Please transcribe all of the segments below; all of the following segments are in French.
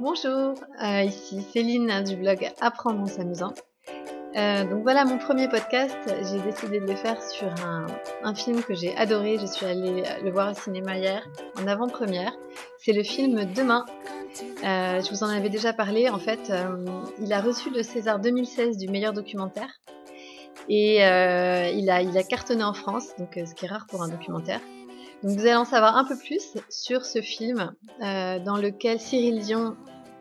Bonjour, euh, ici Céline du blog Apprendre en s'amusant. Euh, donc voilà mon premier podcast, j'ai décidé de le faire sur un, film que j'ai adoré, je suis allée le voir au cinéma hier en avant-première. C'est le film Demain. Euh, je vous en avais déjà parlé, en fait il a reçu le César 2016 du meilleur documentaire et il, a, il a cartonné en France, donc ce qui est rare pour un documentaire. Donc vous allez en savoir un peu plus sur ce film euh, dans lequel Cyril Dion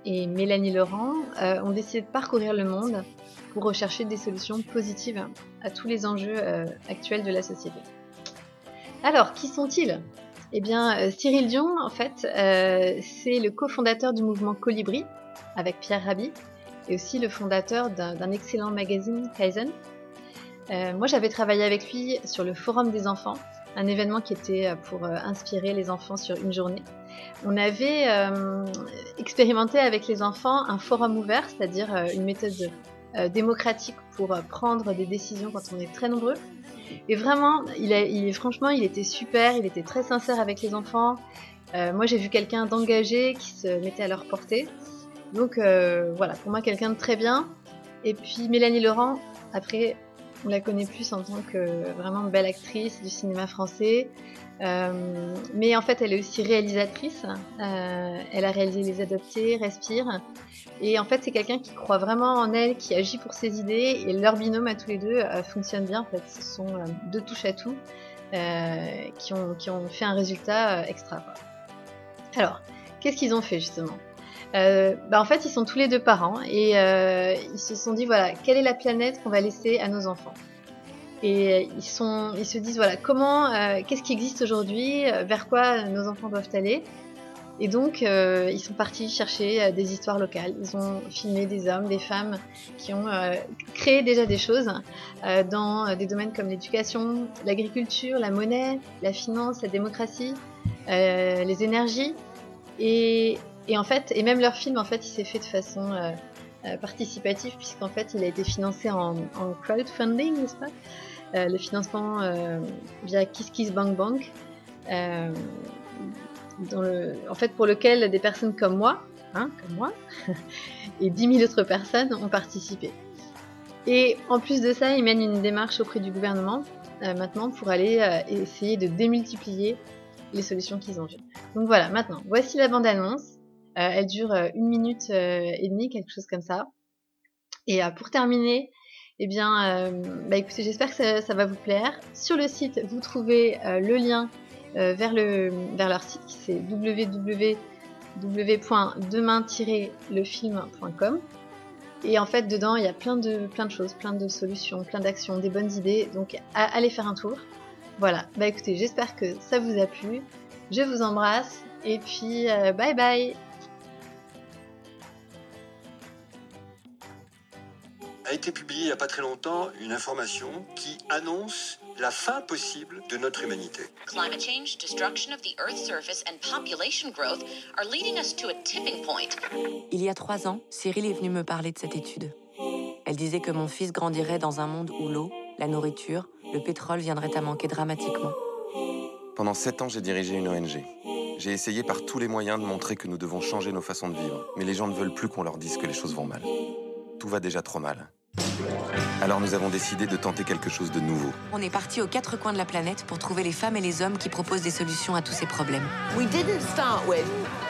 et Mélanie Laurent euh, ont décidé de parcourir le monde pour rechercher des solutions positives à tous les enjeux euh, actuels de la société. Alors, qui sont-ils? Eh bien, Cyril Dion, en fait, c'est le cofondateur du mouvement Colibri avec Pierre Rabhi et aussi le fondateur d'un excellent magazine Kaizen. Moi, j'avais travaillé avec lui sur le Forum des enfants un événement qui était euh, pour euh, inspirer les enfants sur une journée. On avait euh, expérimenté avec les enfants un forum ouvert, c'est-à-dire une méthode démocratique pour prendre des décisions quand on est très nombreux. Et vraiment, il, il franchement, il était super, il était très sincère avec les enfants. moi, j'ai vu quelqu'un d'engagé qui se mettait à leur portée. Donc voilà, pour moi, quelqu'un de très bien. Et puis Mélanie Laurent, après, on la connaît plus en tant que vraiment belle actrice du cinéma français. Euh, mais en fait, elle est aussi réalisatrice. Euh, elle a réalisé Les Adoptés, Respire. Et en fait, c'est quelqu'un qui croit vraiment en elle, qui agit pour ses idées. Et leur binôme à tous les deux euh, fonctionne bien. En fait, ce sont deux touches à tout qui ont, qui, ont, fait un résultat extra. Alors, qu'est-ce qu'ils ont fait justement? Euh, bah en fait, ils sont tous les deux parents et euh, ils se sont dit voilà, quelle est la planète qu'on va laisser à nos enfants? Et ils, sont, ils se disent voilà, comment, euh, qu'est-ce qui existe aujourd'hui, euh, vers quoi nos enfants doivent aller? Et donc, euh, ils sont partis chercher des histoires locales. Ils ont filmé des hommes, des femmes qui ont créé déjà des choses dans des domaines comme l'éducation, l'agriculture, la monnaie, la finance, la démocratie, les énergies. Et et en fait, et même leur film, en fait, il s'est fait de façon euh, euh, participative, puisqu'en fait, il a été financé en, crowdfunding, n'est-ce pas? Euh, Le financement via KissKissBankBank, dans le, en fait, pour lequel des personnes comme moi, hein, comme moi, et 10 000 autres personnes ont participé. Et en plus de ça, ils mènent une démarche auprès du gouvernement maintenant pour aller essayer de démultiplier les solutions qu'ils ont vues. Donc voilà, maintenant, voici la bande-annonce. Euh, elle dure euh, une minute euh, et demie, quelque chose comme ça. Et pour terminer, eh bien, bah j'espère que ça, va vous plaire. Sur le site, vous trouvez le lien vers, le, vers leur site qui c'est www.demain-lefilm.com. Et en fait, dedans, il y a plein de, plein de choses, plein de solutions, plein d'actions, des bonnes idées. Donc, allez faire un tour. Voilà. Bah écoutez, j'espère que ça vous a plu. Je vous embrasse. Et puis, bye bye a été publiée il n'y a pas très longtemps une information qui annonce la fin possible de notre humanité. Climate change, destruction of the Earth's surface and population growth are leading us to a tipping point. Il y a trois ans, Cyril est venu me parler de cette étude. Elle disait que mon fils grandirait dans un monde où l'eau, la nourriture, le pétrole viendraient à manquer dramatiquement. Pendant sept ans, j'ai dirigé une ONG. J'ai essayé par tous les moyens de montrer que nous devons changer nos façons de vivre, mais les gens ne veulent plus qu'on leur dise que les choses vont mal tout va déjà trop mal. Alors nous avons décidé de tenter quelque chose de nouveau. On est parti aux quatre coins de la planète pour trouver les femmes et les hommes qui proposent des solutions à tous ces problèmes. We didn't start with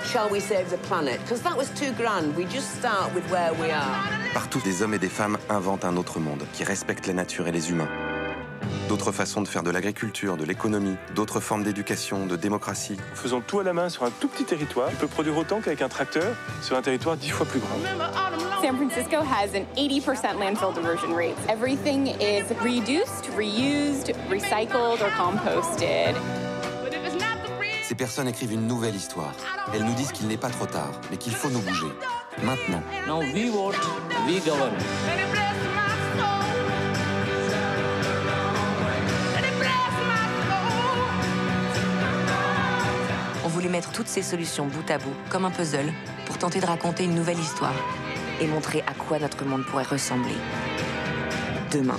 shall we save the planet? Because that was too grand. We just start with where we are. Partout des hommes et des femmes inventent un autre monde qui respecte la nature et les humains. D'autres façons de faire de l'agriculture, de l'économie, d'autres formes d'éducation, de démocratie. Faisant tout à la main sur un tout petit territoire, tu peux produire autant qu'avec un tracteur sur un territoire dix fois plus grand. San Francisco has an 80% landfill diversion rate. Everything is reduced, reused, recycled or composted. Ces personnes écrivent une nouvelle histoire. Elles nous disent qu'il n'est pas trop tard, mais qu'il faut nous bouger. Maintenant. Now we vote, we govern. voulu mettre toutes ces solutions bout à bout, comme un puzzle, pour tenter de raconter une nouvelle histoire et montrer à quoi notre monde pourrait ressembler. Demain.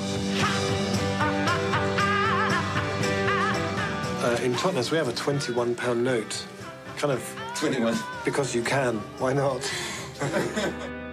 Uh, in Totnes, we have a 21 pound note. Kind of. 21. Because you can. Why not?